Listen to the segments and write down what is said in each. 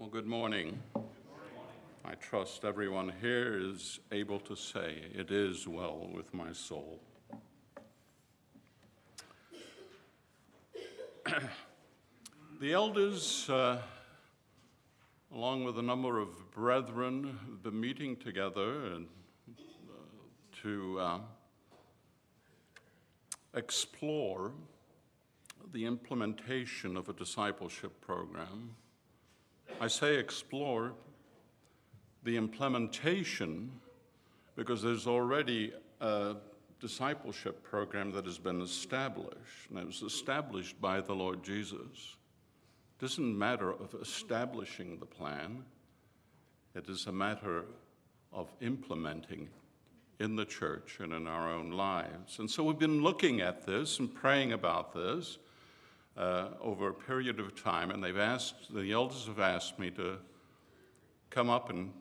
Well, good morning. I trust everyone here is able to say, It is well with my soul. the elders, uh, along with a number of brethren, have been meeting together and, uh, to uh, explore the implementation of a discipleship program I say explore the implementation because there's already a discipleship program that has been established, and it was established by the Lord Jesus. It isn't a matter of establishing the plan, it is a matter of implementing in the church and in our own lives. And so we've been looking at this and praying about this uh, over a period of time, and they've asked, the elders have asked me to come up and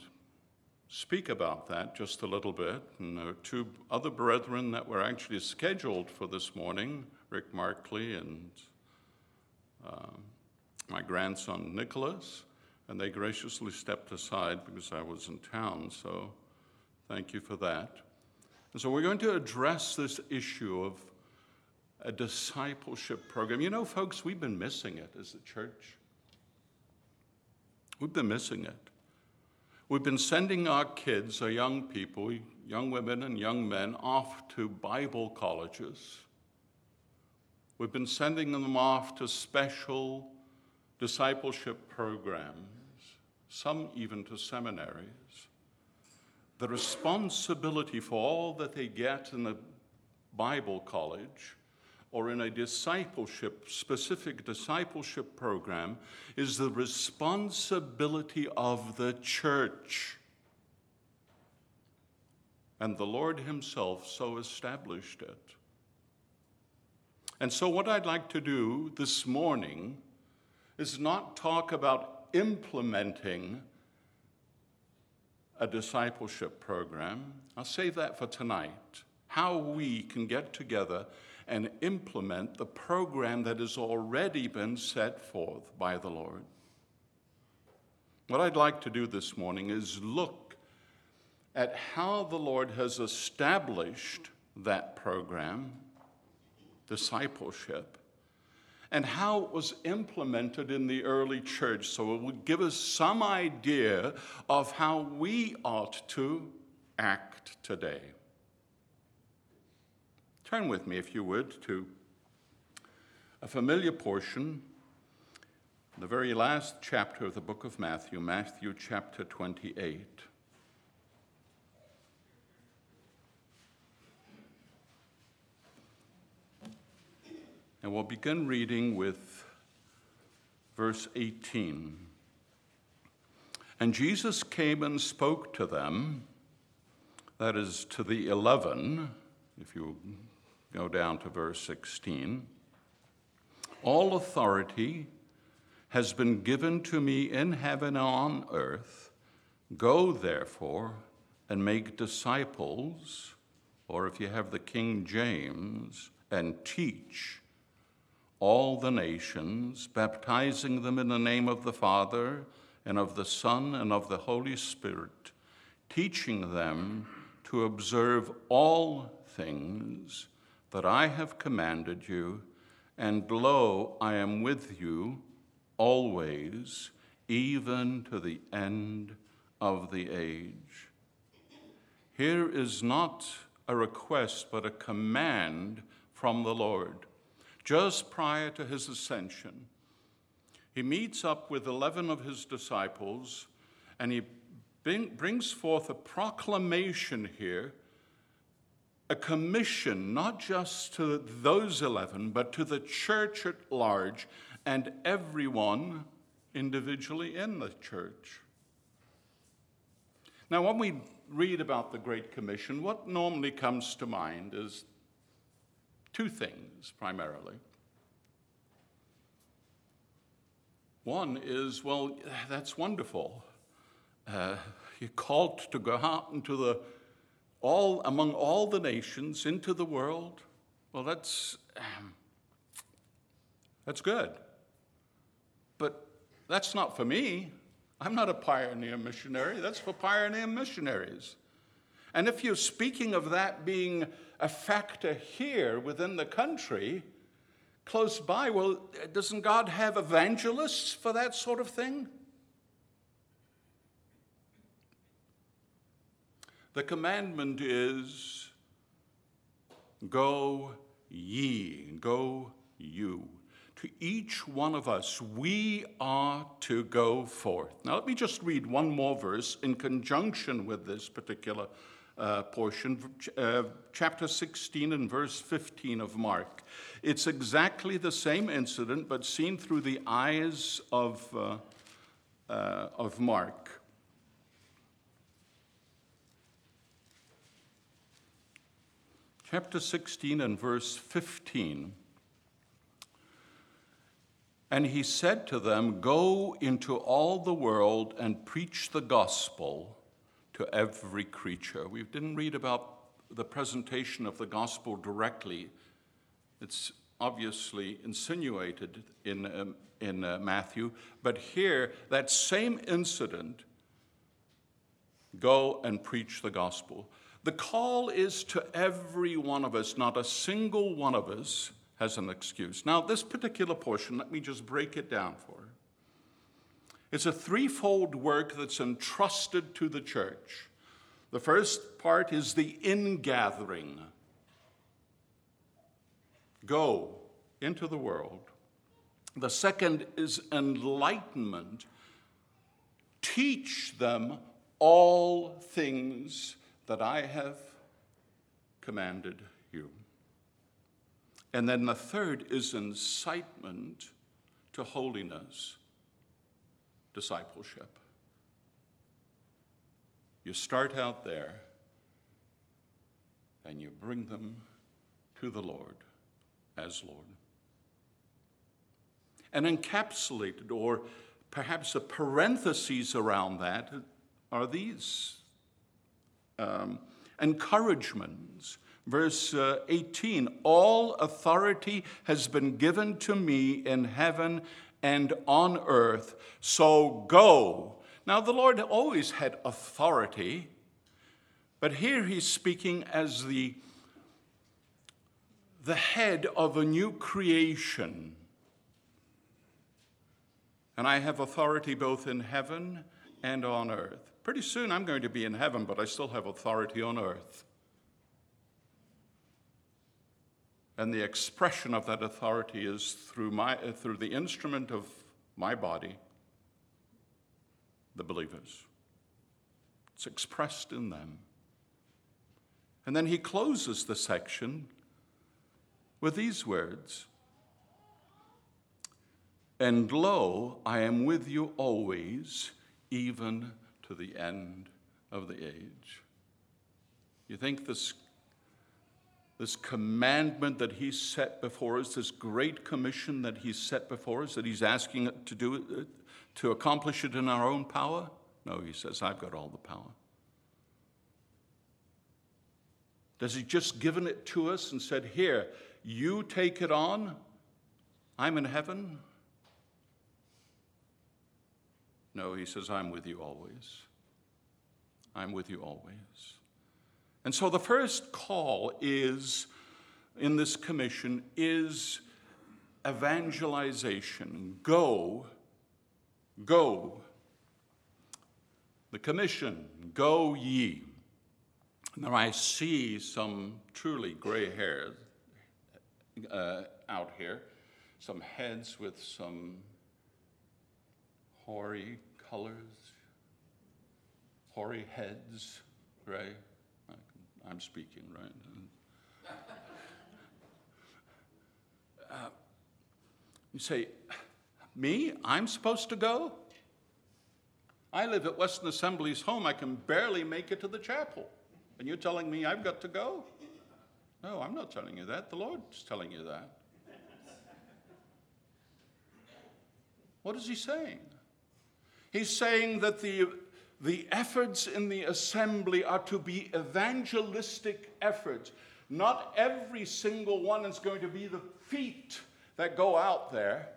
speak about that just a little bit. And there are two other brethren that were actually scheduled for this morning Rick Markley and uh, my grandson Nicholas, and they graciously stepped aside because I was in town, so thank you for that. And so we're going to address this issue of a discipleship program. You know, folks, we've been missing it as a church. We've been missing it. We've been sending our kids, our young people, young women and young men, off to Bible colleges. We've been sending them off to special discipleship programs, some even to seminaries. The responsibility for all that they get in the Bible college or in a discipleship, specific discipleship program, is the responsibility of the church. And the Lord Himself so established it. And so, what I'd like to do this morning is not talk about implementing a discipleship program. I'll save that for tonight. How we can get together and implement the program that has already been set forth by the Lord. What I'd like to do this morning is look at how the Lord has established that program, discipleship, and how it was implemented in the early church. So it would give us some idea of how we ought to act today. Turn with me, if you would, to a familiar portion, the very last chapter of the book of Matthew, Matthew chapter 28. And we'll begin reading with verse 18. And Jesus came and spoke to them, that is, to the eleven, if you Go down to verse 16. All authority has been given to me in heaven and on earth. Go, therefore, and make disciples, or if you have the King James, and teach all the nations, baptizing them in the name of the Father, and of the Son, and of the Holy Spirit, teaching them to observe all things that I have commanded you, and lo, I am with you always, even to the end of the age. Here is not a request, but a command from the Lord. Just prior to his ascension, he meets up with 11 of his disciples and he brings forth a proclamation here a commission not just to those 11, but to the church at large and everyone individually in the church. Now, when we read about the Great Commission, what normally comes to mind is two things primarily. One is, well, that's wonderful. Uh, you're called to go out into the all among all the nations into the world. Well, that's um, that's good. But that's not for me. I'm not a pioneer missionary. That's for pioneer missionaries. And if you're speaking of that being a factor here within the country, close by, well, doesn't God have evangelists for that sort of thing? The commandment is go ye, go you. To each one of us, we are to go forth. Now, let me just read one more verse in conjunction with this particular uh, portion, uh, chapter 16 and verse 15 of Mark. It's exactly the same incident, but seen through the eyes of, uh, uh of Mark. Chapter 16 and verse 15. And he said to them, Go into all the world and preach the gospel to every creature. We didn't read about the presentation of the gospel directly, it's obviously insinuated in, um, in uh, Matthew, but here, that same incident go and preach the gospel. The call is to every one of us, not a single one of us has an excuse. Now, this particular portion, let me just break it down for you. It's a threefold work that's entrusted to the church. The first part is the ingathering. Go into the world. The second is enlightenment. Teach them all things that I have commanded you. And then the third is incitement to holiness, discipleship. You start out there and you bring them to the Lord as Lord. And encapsulated, or perhaps a parenthesis around that, are these um, encouragements Verse uh, 18 All authority has been given to me in heaven and on earth, so go. Now, the Lord always had authority, but here he's speaking as the, the head of a new creation. And I have authority both in heaven and on earth. Pretty soon I'm going to be in heaven, but I still have authority on earth. And the expression of that authority is through, my, uh, through the instrument of my body, the believers. It's expressed in them. And then he closes the section with these words And lo, I am with you always, even to the end of the age. You think this this commandment that He set before us, this great commission that He set before us, that He's asking to do to accomplish it in our own power? No, He says, I've got all the power. Does He just given it to us and said, Here, you take it on? I'm in heaven? No, He says, I'm with you always. I'm with you always. And so the first call is in this commission is evangelization. Go, go. The commission, go ye. Now I see some truly gray hairs uh, out here, some heads with some hoary colors, hoary heads, gray. I'm speaking, right? Uh, you say, Me? I'm supposed to go? I live at Western Assembly's home. I can barely make it to the chapel. And you're telling me I've got to go? No, I'm not telling you that. The Lord's telling you that. What is he saying? He's saying that the the efforts in the assembly are to be evangelistic efforts. Not every single one is going to be the feet that go out there,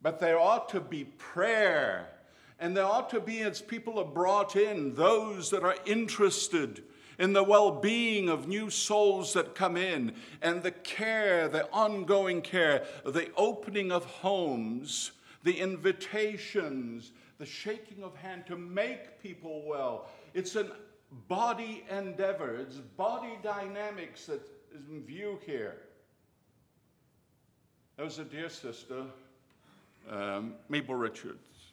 but there ought to be prayer And there ought to be, as people are brought in, those that are interested in the well being of new souls that come in, and the care, the ongoing care, the opening of homes, the invitations, the shaking of hand to make people well. It's a body endeavor, it's body dynamics that is in view here. There was a dear sister, um, Mabel Richards,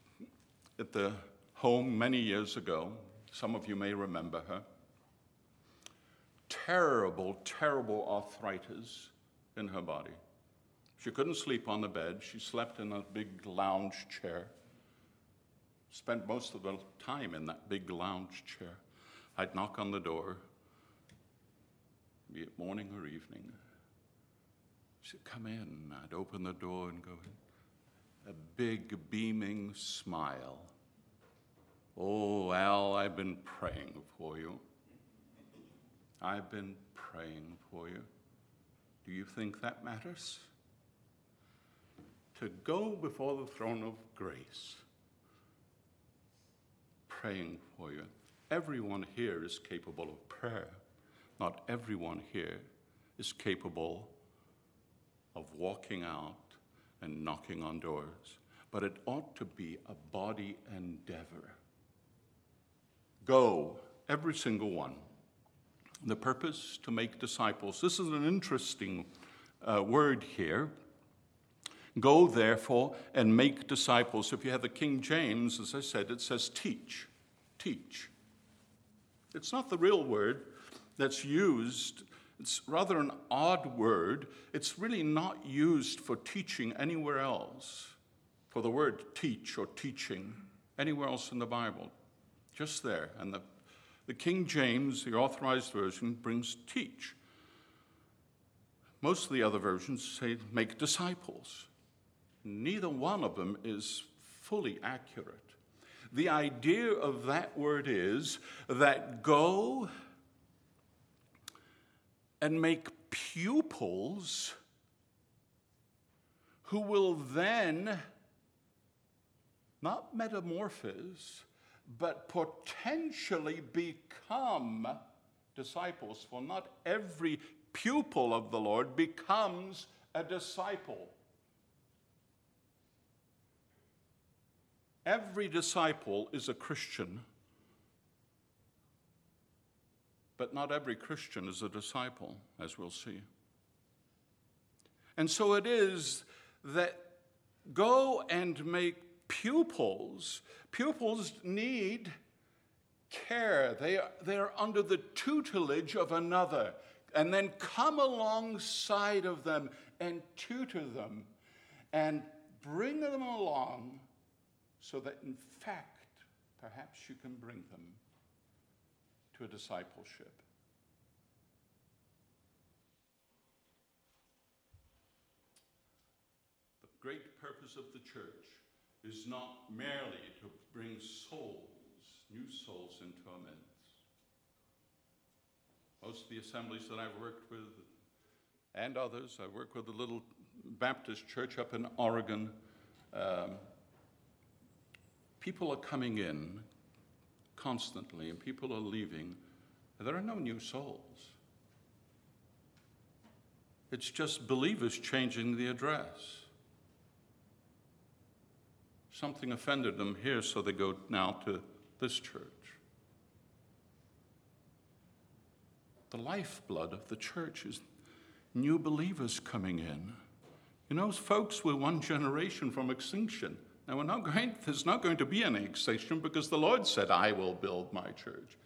at the home many years ago. Some of you may remember her terrible, terrible arthritis in her body. She couldn't sleep on the bed. She slept in a big lounge chair. Spent most of the time in that big lounge chair. I'd knock on the door, be it morning or evening. She'd come in. I'd open the door and go in. A big, beaming smile. Oh, Al, I've been praying for you. I've been praying for you. Do you think that matters? To go before the throne of grace, praying for you. Everyone here is capable of prayer. Not everyone here is capable of walking out and knocking on doors, but it ought to be a body endeavor. Go, every single one. The purpose to make disciples. This is an interesting uh, word here. Go, therefore, and make disciples. If you have the King James, as I said, it says teach. Teach. It's not the real word that's used. It's rather an odd word. It's really not used for teaching anywhere else, for the word teach or teaching anywhere else in the Bible. Just there. And the the King James, the authorized version, brings teach. Most of the other versions say make disciples. Neither one of them is fully accurate. The idea of that word is that go and make pupils who will then not metamorphose, but potentially become disciples. For not every pupil of the Lord becomes a disciple. Every disciple is a Christian, but not every Christian is a disciple, as we'll see. And so it is that go and make pupils, pupils need care. They are, they are under the tutelage of another. And then come alongside of them and tutor them and bring them along so that, in fact, perhaps you can bring them to a discipleship. The great purpose of the church is not merely to bring souls, new souls into midst. Most of the assemblies that I've worked with, and others, I work with a little Baptist church up in Oregon. Um, people are coming in constantly, and people are leaving. There are no new souls. It's just believers changing the address. Something offended them here, so they go now to this church. The lifeblood of the church is new believers coming in. You know, folks, we're one generation from extinction. Now, we're not going, there's not going to be any extinction because the Lord said, I will build my church.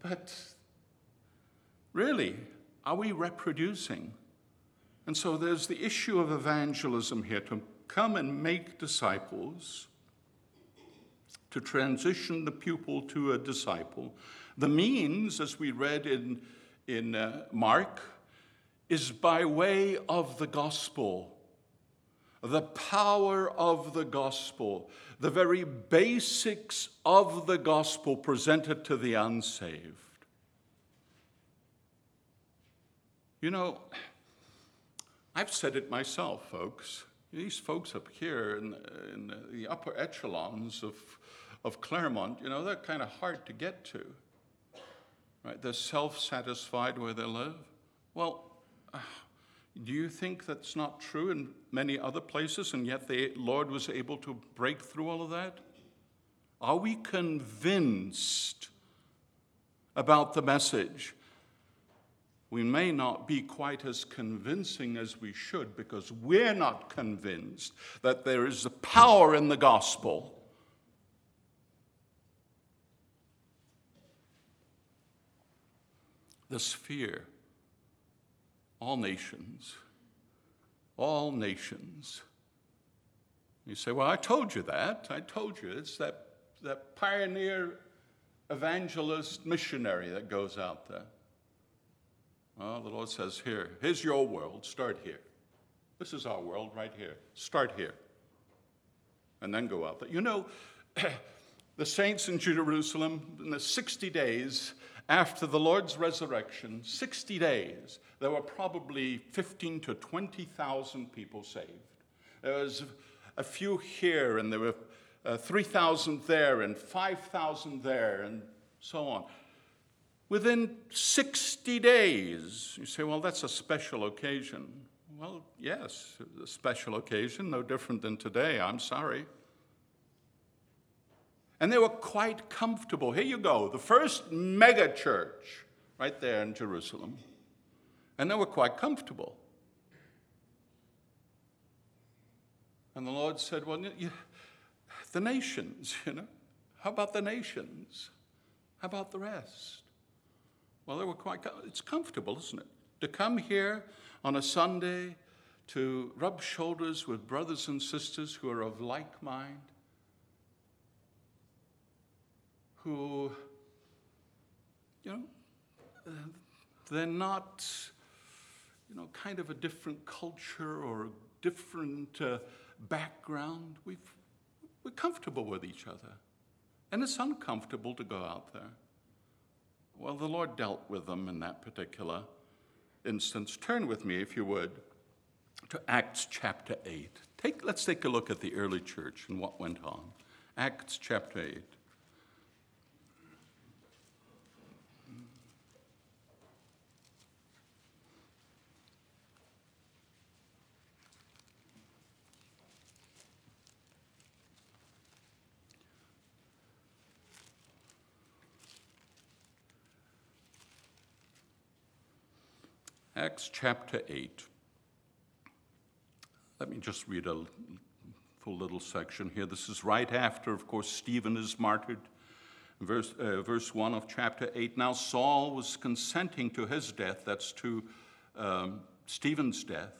But really, are we reproducing? And so there's the issue of evangelism here to come and make disciples, to transition the pupil to a disciple. The means, as we read in, in uh, Mark, is by way of the gospel. The power of the gospel, the very basics of the gospel presented to the unsaved. You know, I've said it myself, folks. These folks up here in, in the upper echelons of, of Claremont, you know, they're kind of hard to get to. Right? They're self satisfied where they live. Well, do you think that's not true in many other places, and yet the Lord was able to break through all of that? Are we convinced about the message? We may not be quite as convincing as we should because we're not convinced that there is a power in the gospel. This fear all nations. All nations. You say, Well, I told you that. I told you. It's that, that pioneer evangelist missionary that goes out there. Well, the Lord says, Here, here's your world. Start here. This is our world right here. Start here. And then go out there. You know, the saints in Jerusalem, in the 60 days after the Lord's resurrection, 60 days, there were probably 15 to 20,000 people saved. There was a few here, and there were uh, 3,000 there, and 5,000 there, and so on. Within 60 days, you say, well, that's a special occasion. Well, yes, a special occasion, no different than today. I'm sorry. And they were quite comfortable. Here you go, the first mega church right there in Jerusalem. And they were quite comfortable. And the Lord said, Well, you, the nations, you know, how about the nations? How about the rest? Well, they were quite, it's comfortable, isn't it? To come here on a Sunday to rub shoulders with brothers and sisters who are of like mind, who, you know, they're not, you know, kind of a different culture or a different uh, background. we we're comfortable with each other. And it's uncomfortable to go out there. Well, the Lord dealt with them in that particular instance. Turn with me, if you would, to Acts chapter 8. Take, let's take a look at the early church and what went on. Acts chapter 8. Acts chapter 8. Let me just read a full little section here. This is right after, of course, Stephen is martyred. Verse, uh, verse 1 of chapter 8. Now Saul was consenting to his death, that's to um, Stephen's death.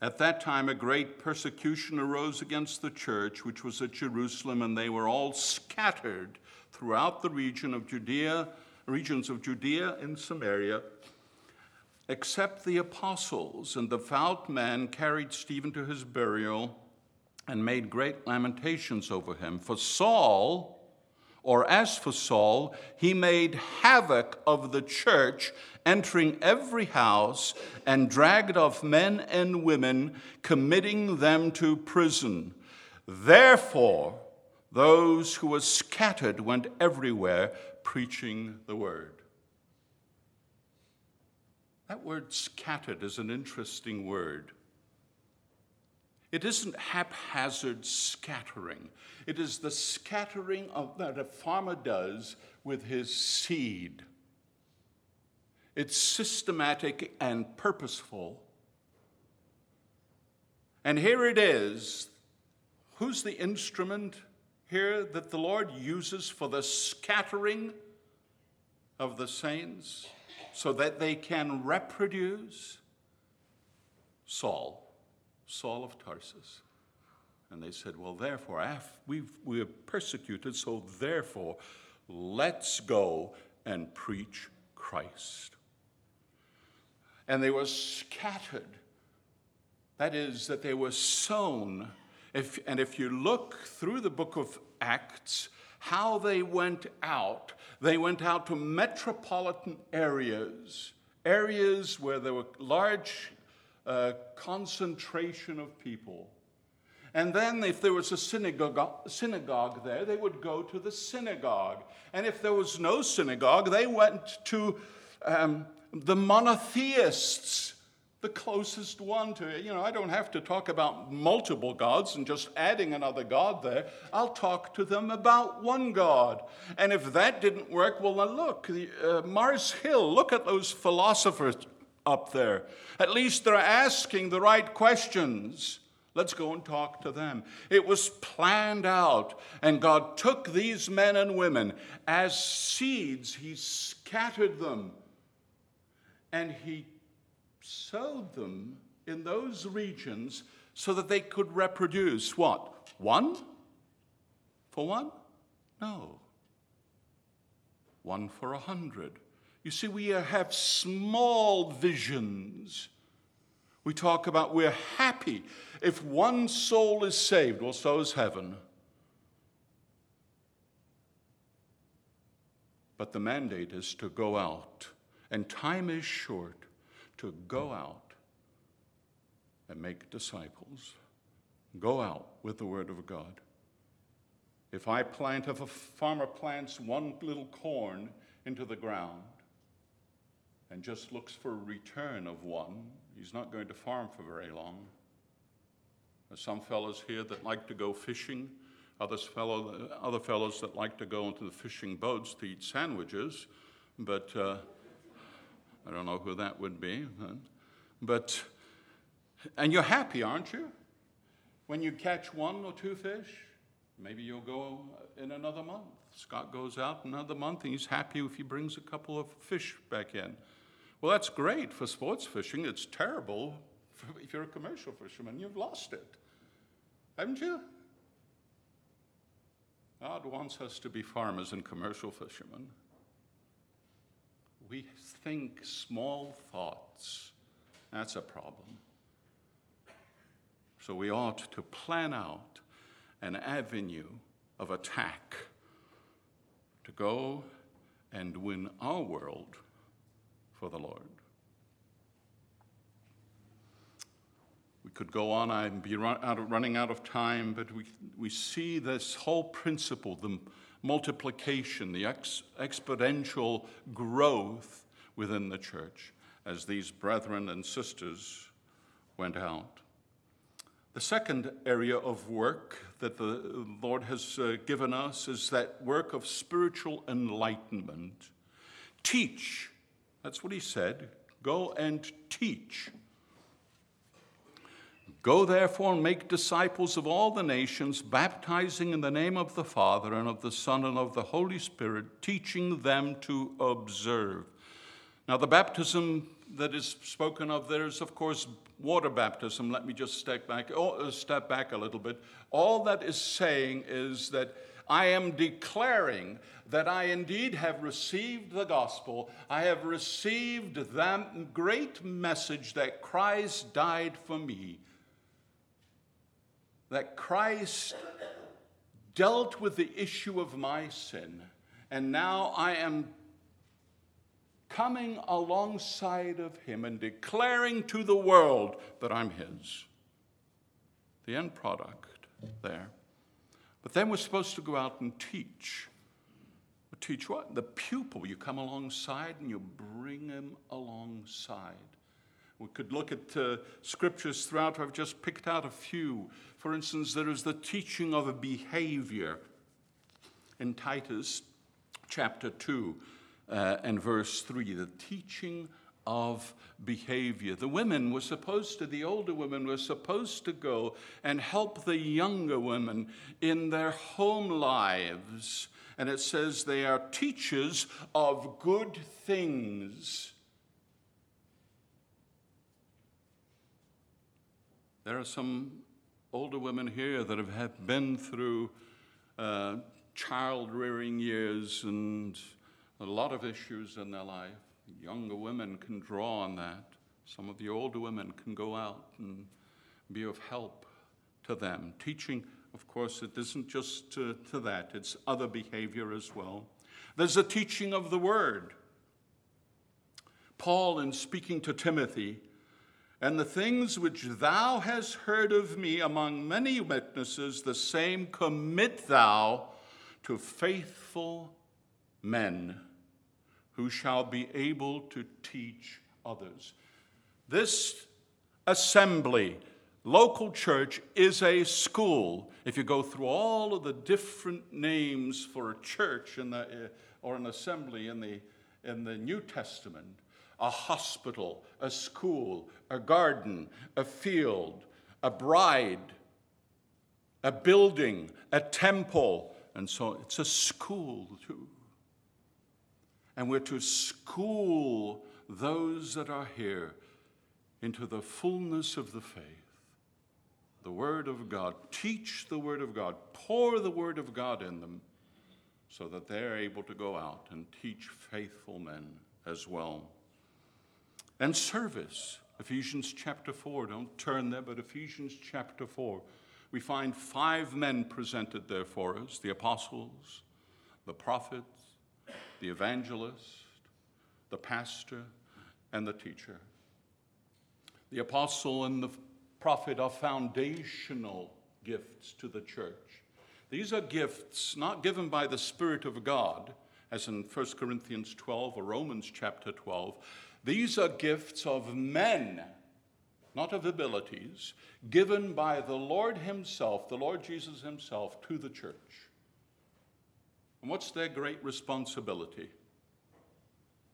At that time, a great persecution arose against the church, which was at Jerusalem, and they were all scattered throughout the region of Judea, regions of Judea and Samaria except the apostles. And the devout men carried Stephen to his burial and made great lamentations over him. For Saul, or as for Saul, he made havoc of the church, entering every house and dragged off men and women, committing them to prison. Therefore, those who were scattered went everywhere preaching the word. That word scattered is an interesting word. It isn't haphazard scattering. It is the scattering of, that a farmer does with his seed. It's systematic and purposeful. And here it is. Who's the instrument here that the Lord uses for the scattering of the saints? So that they can reproduce Saul, Saul of Tarsus. And they said, Well, therefore, we've, we are persecuted, so therefore, let's go and preach Christ. And they were scattered. That is, that they were sown. If, and if you look through the book of Acts, how they went out. They went out to metropolitan areas, areas where there were large uh, concentration of people. And then, if there was a synagogue, synagogue there, they would go to the synagogue. And if there was no synagogue, they went to um, the monotheists, the closest one to it. You know, I don't have to talk about multiple gods and just adding another god there. I'll talk to them about one God. And if that didn't work, well, now look, uh, Mars Hill, look at those philosophers up there. At least they're asking the right questions. Let's go and talk to them. It was planned out, and God took these men and women as seeds, He scattered them, and He sowed them in those regions so that they could reproduce what? One? For one? No. One for a hundred. You see, we have small visions. We talk about we're happy if one soul is saved, well, so is heaven. But the mandate is to go out, and time is short to go out and make disciples. Go out with the Word of God. If I plant, if a farmer plants one little corn into the ground and just looks for a return of one, he's not going to farm for very long. There's some fellows here that like to go fishing, others fellow, other fellows that like to go into the fishing boats to eat sandwiches, but uh, I don't know who that would be. But, and you're happy, aren't you? When you catch one or two fish, maybe you'll go in another month. Scott goes out another month and he's happy if he brings a couple of fish back in. Well, that's great for sports fishing. It's terrible if you're a commercial fisherman. You've lost it, haven't you? God wants us to be farmers and commercial fishermen. We think small thoughts. That's a problem. So we ought to plan out an avenue of attack to go and win our world for the Lord. We could go on, I'd be run out of, running out of time, but we, we see this whole principle, the multiplication, the ex, exponential growth within the church as these brethren and sisters went out. The second area of work that the Lord has uh, given us is that work of spiritual enlightenment. Teach that's what he said. Go and teach. Go therefore and make disciples of all the nations, baptizing in the name of the Father and of the Son and of the Holy Spirit, teaching them to observe. Now, the baptism that is spoken of there is, of course, water baptism. Let me just step back, oh, uh, step back a little bit. All that is saying is that I am declaring that I indeed have received the gospel. I have received that great message that Christ died for me, that Christ dealt with the issue of my sin, and now I am coming alongside of him and declaring to the world that I'm his. The end product there. But then we're supposed to go out and teach. Teach what? The pupil. You come alongside and you bring him alongside. We could look at uh, scriptures throughout. I've just picked out a few. For instance, there is the teaching of a behavior in Titus chapter 2 uh, and verse 3. The teaching of behavior. The women were supposed to, the older women were supposed to go and help the younger women in their home lives. And it says they are teachers of good things. There are some older women here that have been through uh, child rearing years and a lot of issues in their life. Younger women can draw on that. Some of the older women can go out and be of help to them. Teaching, of course, it isn't just to, to that, it's other behavior as well. There's a teaching of the word. Paul, in speaking to Timothy, And the things which thou hast heard of me among many witnesses, the same commit thou to faithful men who shall be able to teach others. This assembly, local church, is a school. If you go through all of the different names for a church in the, uh, or an assembly in the, in the New Testament, a hospital, a school, a garden, a field, a bride, a building, a temple, and so it's a school too. And we're to school those that are here into the fullness of the faith. The Word of God. Teach the Word of God. Pour the Word of God in them so that they're able to go out and teach faithful men as well. And service. Ephesians chapter 4. Don't turn there, but Ephesians chapter 4. We find five men presented there for us the apostles, the prophets, the evangelist, the pastor, and the teacher. The apostle and the prophet are foundational gifts to the church. These are gifts not given by the Spirit of God, as in 1 Corinthians 12 or Romans chapter 12. These are gifts of men, not of abilities, given by the Lord Himself, the Lord Jesus Himself, to the church. And what's their great responsibility?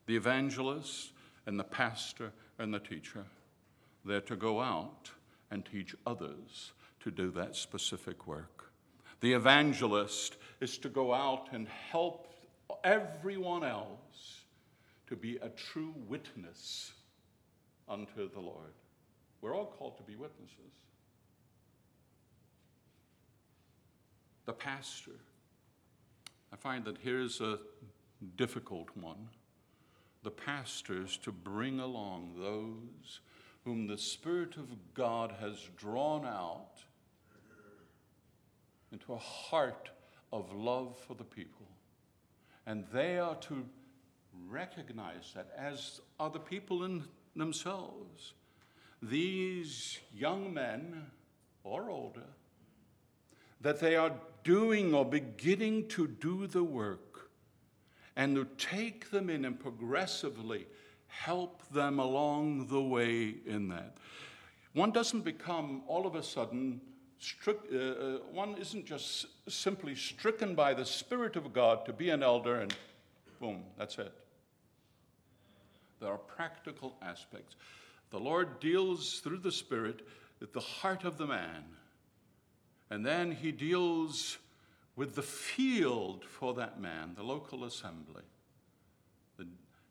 The evangelist and the pastor and the teacher. They're to go out and teach others to do that specific work. The evangelist is to go out and help everyone else to be a true witness unto the Lord. We're all called to be witnesses. The pastor. I find that here's a difficult one. The pastors to bring along those whom the Spirit of God has drawn out into a heart of love for the people. And they are to recognize that, as the people in themselves. These young men or older, that they are doing or beginning to do the work, and to take them in and progressively help them along the way in that. One doesn't become all of a sudden, strict, uh, uh, one isn't just simply stricken by the Spirit of God to be an elder and boom, that's it. There are practical aspects. The Lord deals through the Spirit with the heart of the man, and then He deals with the field for that man, the local assembly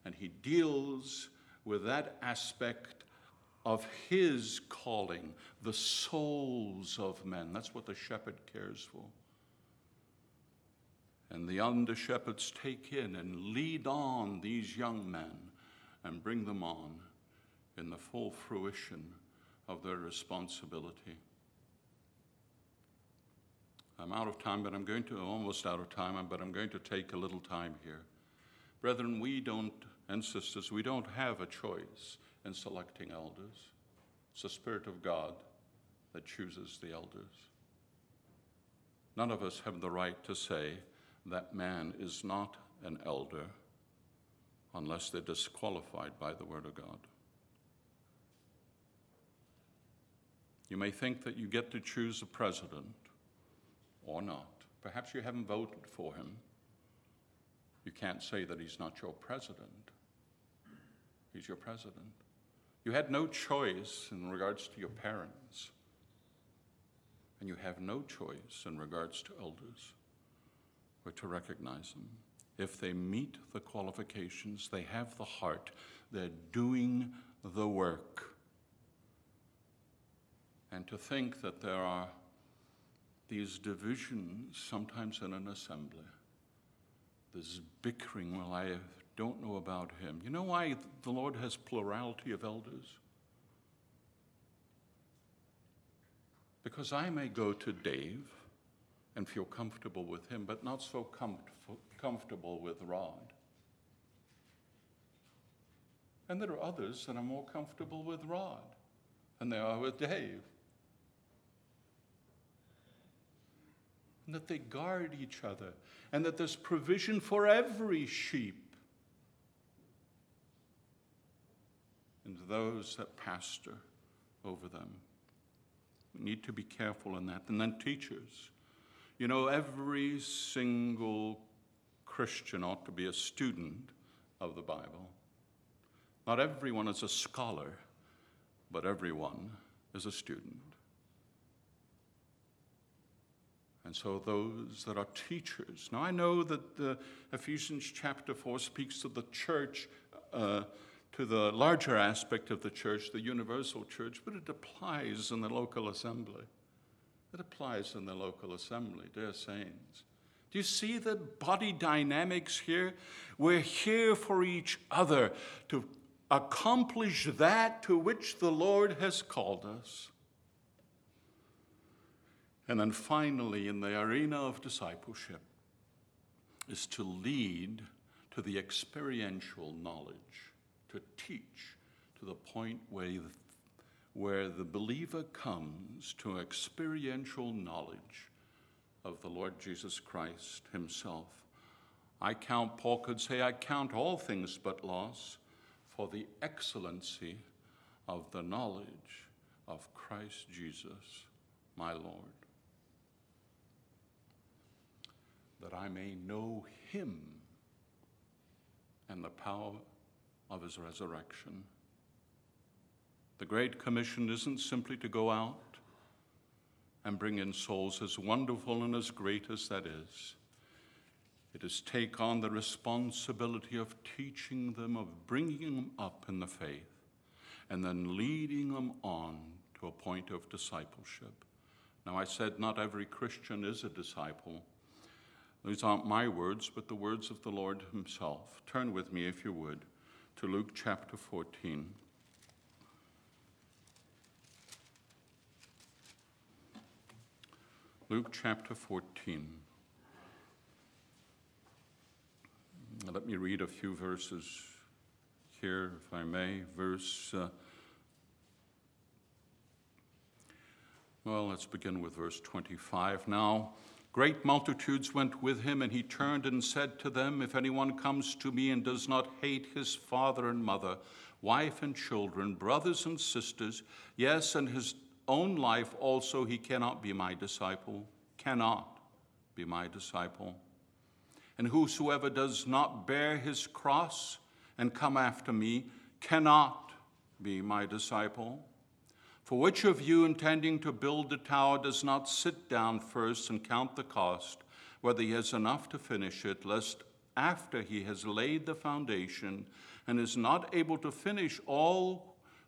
and he deals with that aspect of his calling, the souls of men. That's what the shepherd cares for. And the under shepherds take in and lead on these young men and bring them on in the full fruition of their responsibility. I'm out of time, but I'm going to, almost out of time, but I'm going to take a little time here. Brethren, we don't and sisters, we don't have a choice in selecting elders. It's the Spirit of God that chooses the elders. None of us have the right to say that man is not an elder unless they're disqualified by the Word of God. You may think that you get to choose a president or not. Perhaps you haven't voted for him. You can't say that he's not your president. He's your president. You had no choice in regards to your parents, and you have no choice in regards to elders. We're to recognize them. If they meet the qualifications, they have the heart, they're doing the work. And to think that there are these divisions sometimes in an assembly, this bickering, well, I don't know about him. You know why the Lord has plurality of elders? Because I may go to Dave and feel comfortable with him, but not so comfortable with Rod. And there are others that are more comfortable with Rod. and they are with Dave. And that they guard each other, and that there's provision for every sheep. And those that pastor over them. We need to be careful in that. And then teachers. You know, every single Christian ought to be a student of the Bible. Not everyone is a scholar, but everyone is a student. And so, those that are teachers. Now, I know that the Ephesians chapter 4 speaks to the church, uh, to the larger aspect of the church, the universal church, but it applies in the local assembly. It applies in the local assembly, dear saints. Do you see the body dynamics here? We're here for each other to accomplish that to which the Lord has called us. And then finally, in the arena of discipleship, is to lead to the experiential knowledge, to teach to the point where where the believer comes to experiential knowledge of the Lord Jesus Christ Himself. I count, Paul could say, I count all things but loss for the excellency of the knowledge of Christ Jesus, my Lord, that I may know Him and the power of His resurrection. The Great Commission isn't simply to go out and bring in souls, as wonderful and as great as that is. It is take on the responsibility of teaching them, of bringing them up in the faith, and then leading them on to a point of discipleship. Now, I said not every Christian is a disciple. These aren't my words, but the words of the Lord Himself. Turn with me, if you would, to Luke chapter 14. Luke chapter 14. Let me read a few verses here, if I may. Verse, uh, well, let's begin with verse 25. Now, great multitudes went with him, and he turned and said to them, If anyone comes to me and does not hate his father and mother, wife and children, brothers and sisters, yes, and his own life also, he cannot be my disciple, cannot be my disciple. And whosoever does not bear his cross and come after me cannot be my disciple. For which of you, intending to build a tower, does not sit down first and count the cost, whether he has enough to finish it, lest after he has laid the foundation and is not able to finish all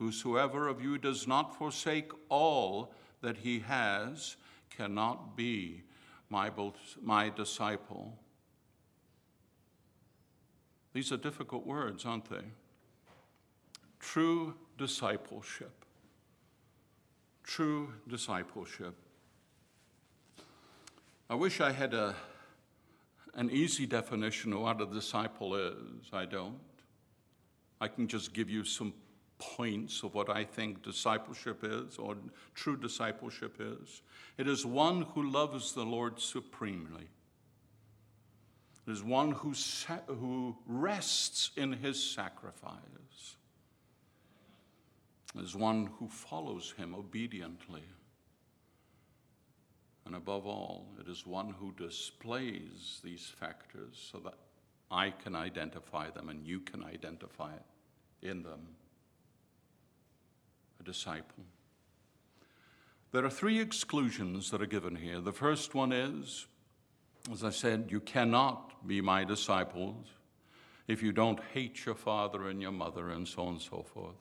Whosoever of you does not forsake all that he has cannot be my, my disciple. These are difficult words, aren't they? True discipleship. True discipleship. I wish I had a, an easy definition of what a disciple is. I don't. I can just give you some points of what I think discipleship is or true discipleship is. It is one who loves the Lord supremely. It is one who, sa- who rests in his sacrifice. It is one who follows him obediently. And above all, it is one who displays these factors so that I can identify them and you can identify it in them a disciple. There are three exclusions that are given here. The first one is, as I said, you cannot be my disciples if you don't hate your father and your mother and so on and so forth.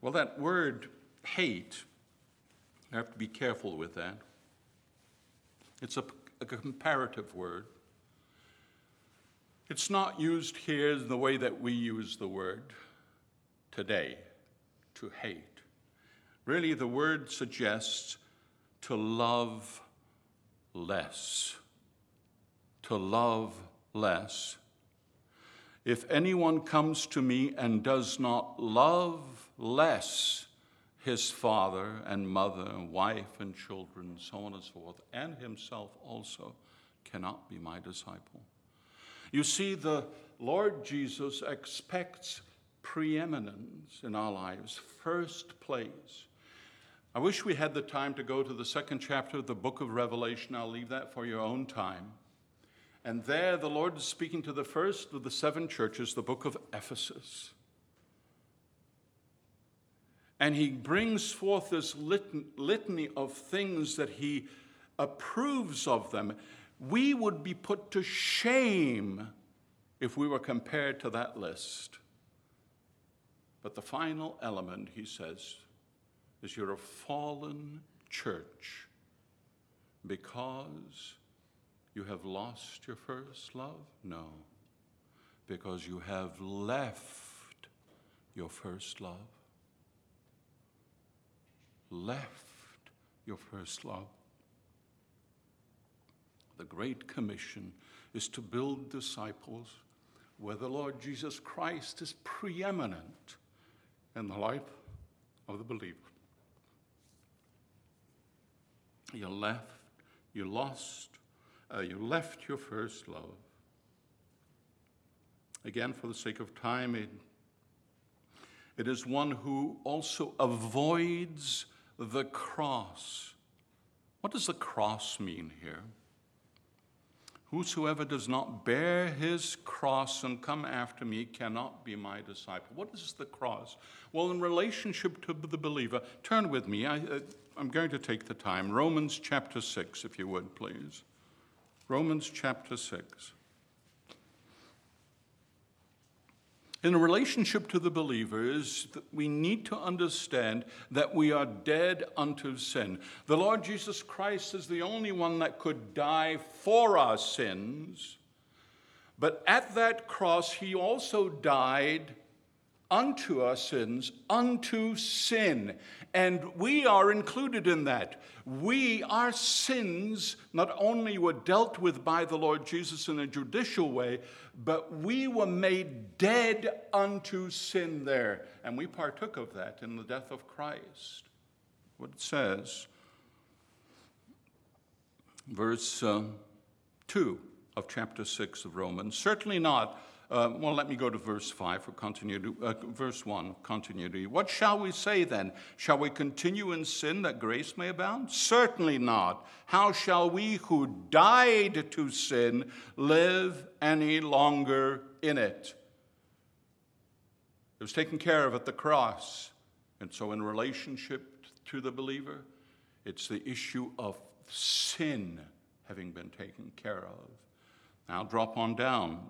Well, that word hate, I have to be careful with that. It's a, a comparative word. It's not used here in the way that we use the word today, to hate. Really, the word suggests to love less. To love less. If anyone comes to me and does not love less his father and mother and wife and children, so on and so forth, and himself also, cannot be my disciple. You see, the Lord Jesus expects preeminence in our lives, first place. I wish we had the time to go to the second chapter of the book of Revelation. I'll leave that for your own time. And there, the Lord is speaking to the first of the seven churches, the book of Ephesus. And he brings forth this litany of things that he approves of them. We would be put to shame if we were compared to that list. But the final element, he says, is you're a fallen church because you have lost your first love? No, because you have left your first love. Left your first love. The Great Commission is to build disciples where the Lord Jesus Christ is preeminent in the life of the believer. You left, you lost, uh, you left your first love. Again, for the sake of time, it, it is one who also avoids the cross. What does the cross mean here? Whosoever does not bear his cross and come after me cannot be my disciple. What is the cross? Well, in relationship to the believer, turn with me. I, am uh, going to take the time. Romans chapter 6, if you would, please. Romans chapter 6. In relationship to the believers, we need to understand that we are dead unto sin. The Lord Jesus Christ is the only one that could die for our sins. But at that cross, he also died unto our sins, unto sin. And we are included in that. We, our sins, not only were dealt with by the Lord Jesus in a judicial way, but we were made dead unto sin there. And we partook of that in the death of Christ. What it says, verse uh, 2 of chapter 6 of Romans. Certainly not uh, well, let me go to verse 5 for continuity. Uh, verse 1, continuity. What shall we say then? Shall we continue in sin that grace may abound? Certainly not. How shall we who died to sin live any longer in it? It was taken care of at the cross. And so, in relationship to the believer, it's the issue of sin having been taken care of. Now, drop on down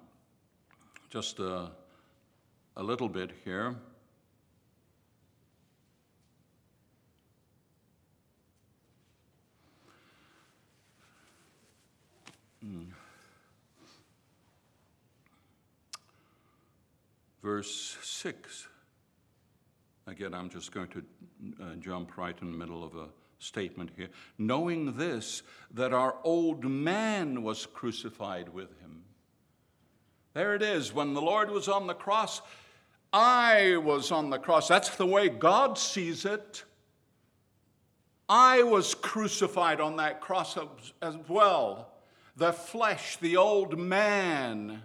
just a, a little bit here. Hmm. Verse 6. Again, I'm just going to uh, jump right in the middle of a statement here. Knowing this, that our old man was crucified with him there it is. When the Lord was on the cross, I was on the cross. That's the way God sees it. I was crucified on that cross as well. The flesh, the old man.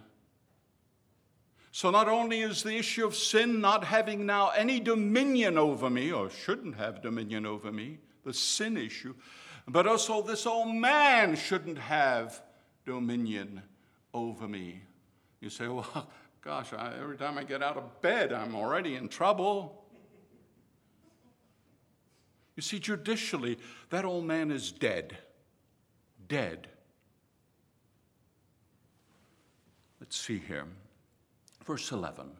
So, not only is the issue of sin not having now any dominion over me, or shouldn't have dominion over me, the sin issue, but also this old man shouldn't have dominion over me. You say, well, gosh, I, every time I get out of bed, I'm already in trouble. You see, judicially, that old man is dead. Dead. Let's see here. Verse 11.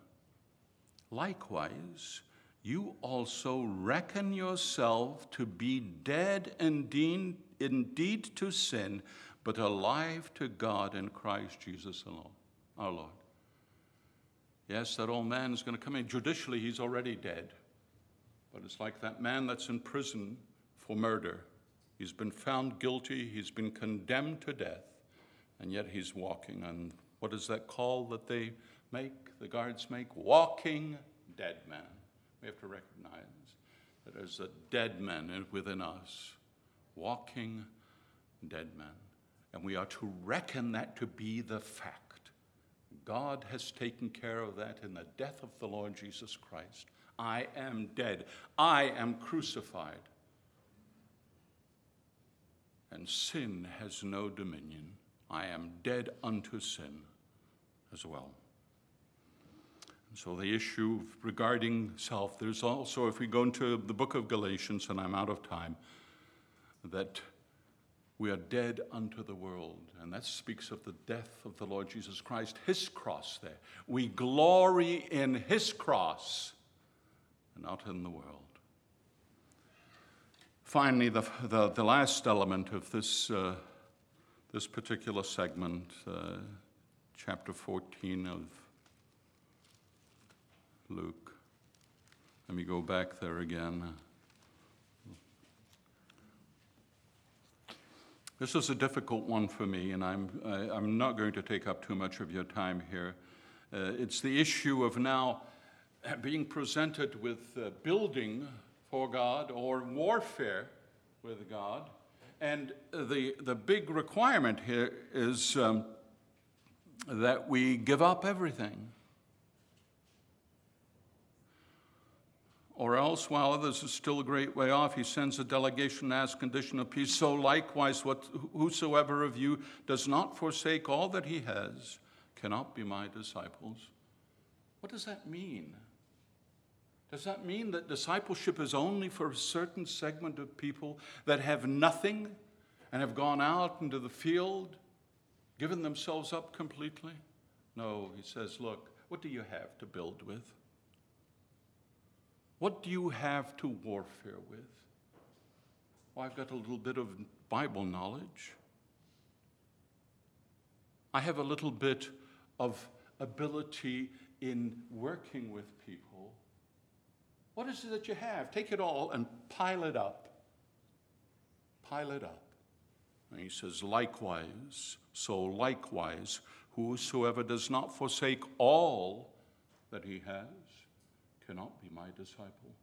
Likewise, you also reckon yourself to be dead indeed, indeed to sin, but alive to God in Christ Jesus alone, our Lord. Yes, that old man is going to come in. Judicially, he's already dead. But it's like that man that's in prison for murder. He's been found guilty, he's been condemned to death, and yet he's walking. And what is that call that they make, the guards make? Walking dead man. We have to recognize that there's a dead man within us, walking dead man. And we are to reckon that to be the fact. God has taken care of that in the death of the Lord Jesus Christ. I am dead. I am crucified. And sin has no dominion. I am dead unto sin as well. So, the issue regarding self, there's also, if we go into the book of Galatians, and I'm out of time, that we are dead unto the world. And that speaks of the death of the Lord Jesus Christ, his cross there. We glory in his cross and not in the world. Finally, the, the, the last element of this, uh, this particular segment, uh, chapter 14 of Luke. Let me go back there again. This is a difficult one for me, and I'm, I, am i am not going to take up too much of your time here. Uh, it's the issue of now being presented with uh, building for God or warfare with God. And the, the big requirement here is um, that we give up everything. Or else, while others are still a great way off, he sends a delegation to ask condition of peace. So likewise, what, whosoever of you does not forsake all that he has cannot be my disciples. What does that mean? Does that mean that discipleship is only for a certain segment of people that have nothing and have gone out into the field, given themselves up completely? No, he says, look, what do you have to build with? What do you have to warfare with? Well, I've got a little bit of Bible knowledge. I have a little bit of ability in working with people. What is it that you have? Take it all and pile it up. Pile it up. And he says, likewise, so likewise, whosoever does not forsake all that he has cannot be my disciple.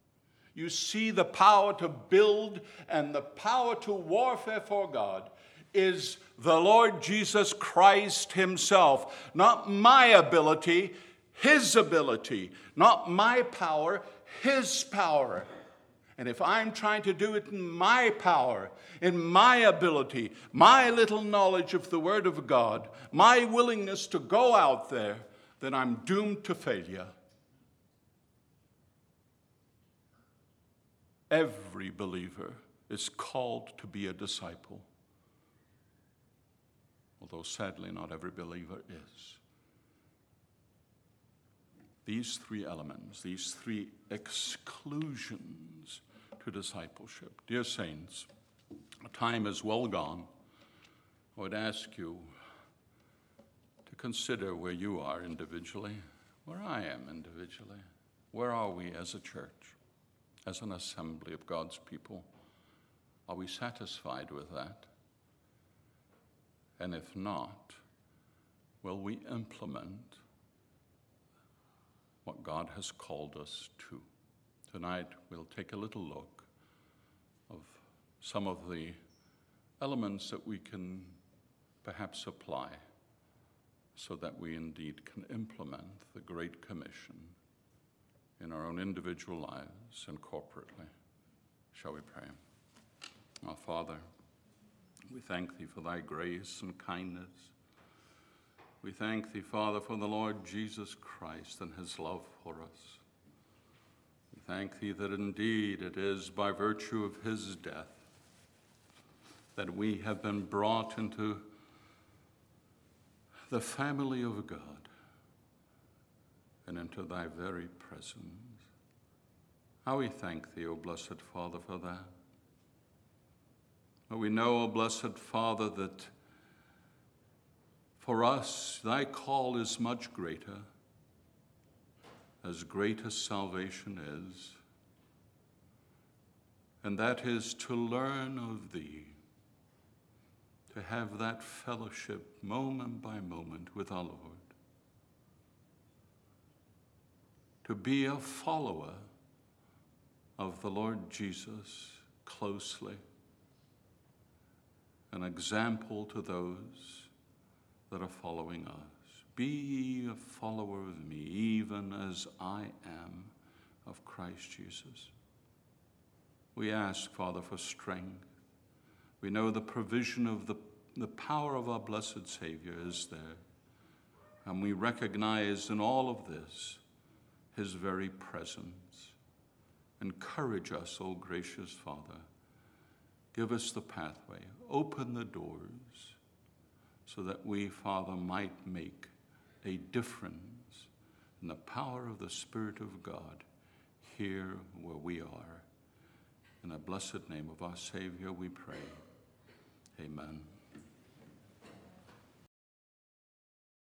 You see, the power to build and the power to warfare for God is the Lord Jesus Christ Himself. Not my ability, His ability. Not my power, His power. And if I'm trying to do it in my power, in my ability, my little knowledge of the Word of God, my willingness to go out there, then I'm doomed to failure. Every believer is called to be a disciple, although sadly, not every believer is. These three elements, these three exclusions to discipleship. Dear Saints, time is well gone. I would ask you to consider where you are individually, where I am individually. Where are we as a church? As an assembly of God's people? Are we satisfied with that? And if not, will we implement what God has called us to? Tonight, we'll take a little look of some of the elements that we can perhaps apply so that we indeed can implement the Great Commission in our own individual lives and corporately. Shall we pray? Our Father, we thank Thee for Thy grace and kindness. We thank Thee, Father, for the Lord Jesus Christ and His love for us. We thank Thee that indeed it is by virtue of His death that we have been brought into the family of God and into thy very presence. How we thank thee, O blessed Father, for that. But we know, O blessed Father, that for us thy call is much greater, as great as salvation is, and that is to learn of thee, to have that fellowship moment by moment with our Lord, to be a follower of the Lord Jesus closely, an example to those that are following us. Be ye a follower of me, even as I am of Christ Jesus. We ask, Father, for strength. We know the provision of the, the power of our blessed Savior is there. And we recognize in all of this his very presence. Encourage us, O gracious Father. Give us the pathway. Open the doors so that we, Father, might make a difference in the power of the Spirit of God here where we are. In the blessed name of our Savior, we pray. Amen.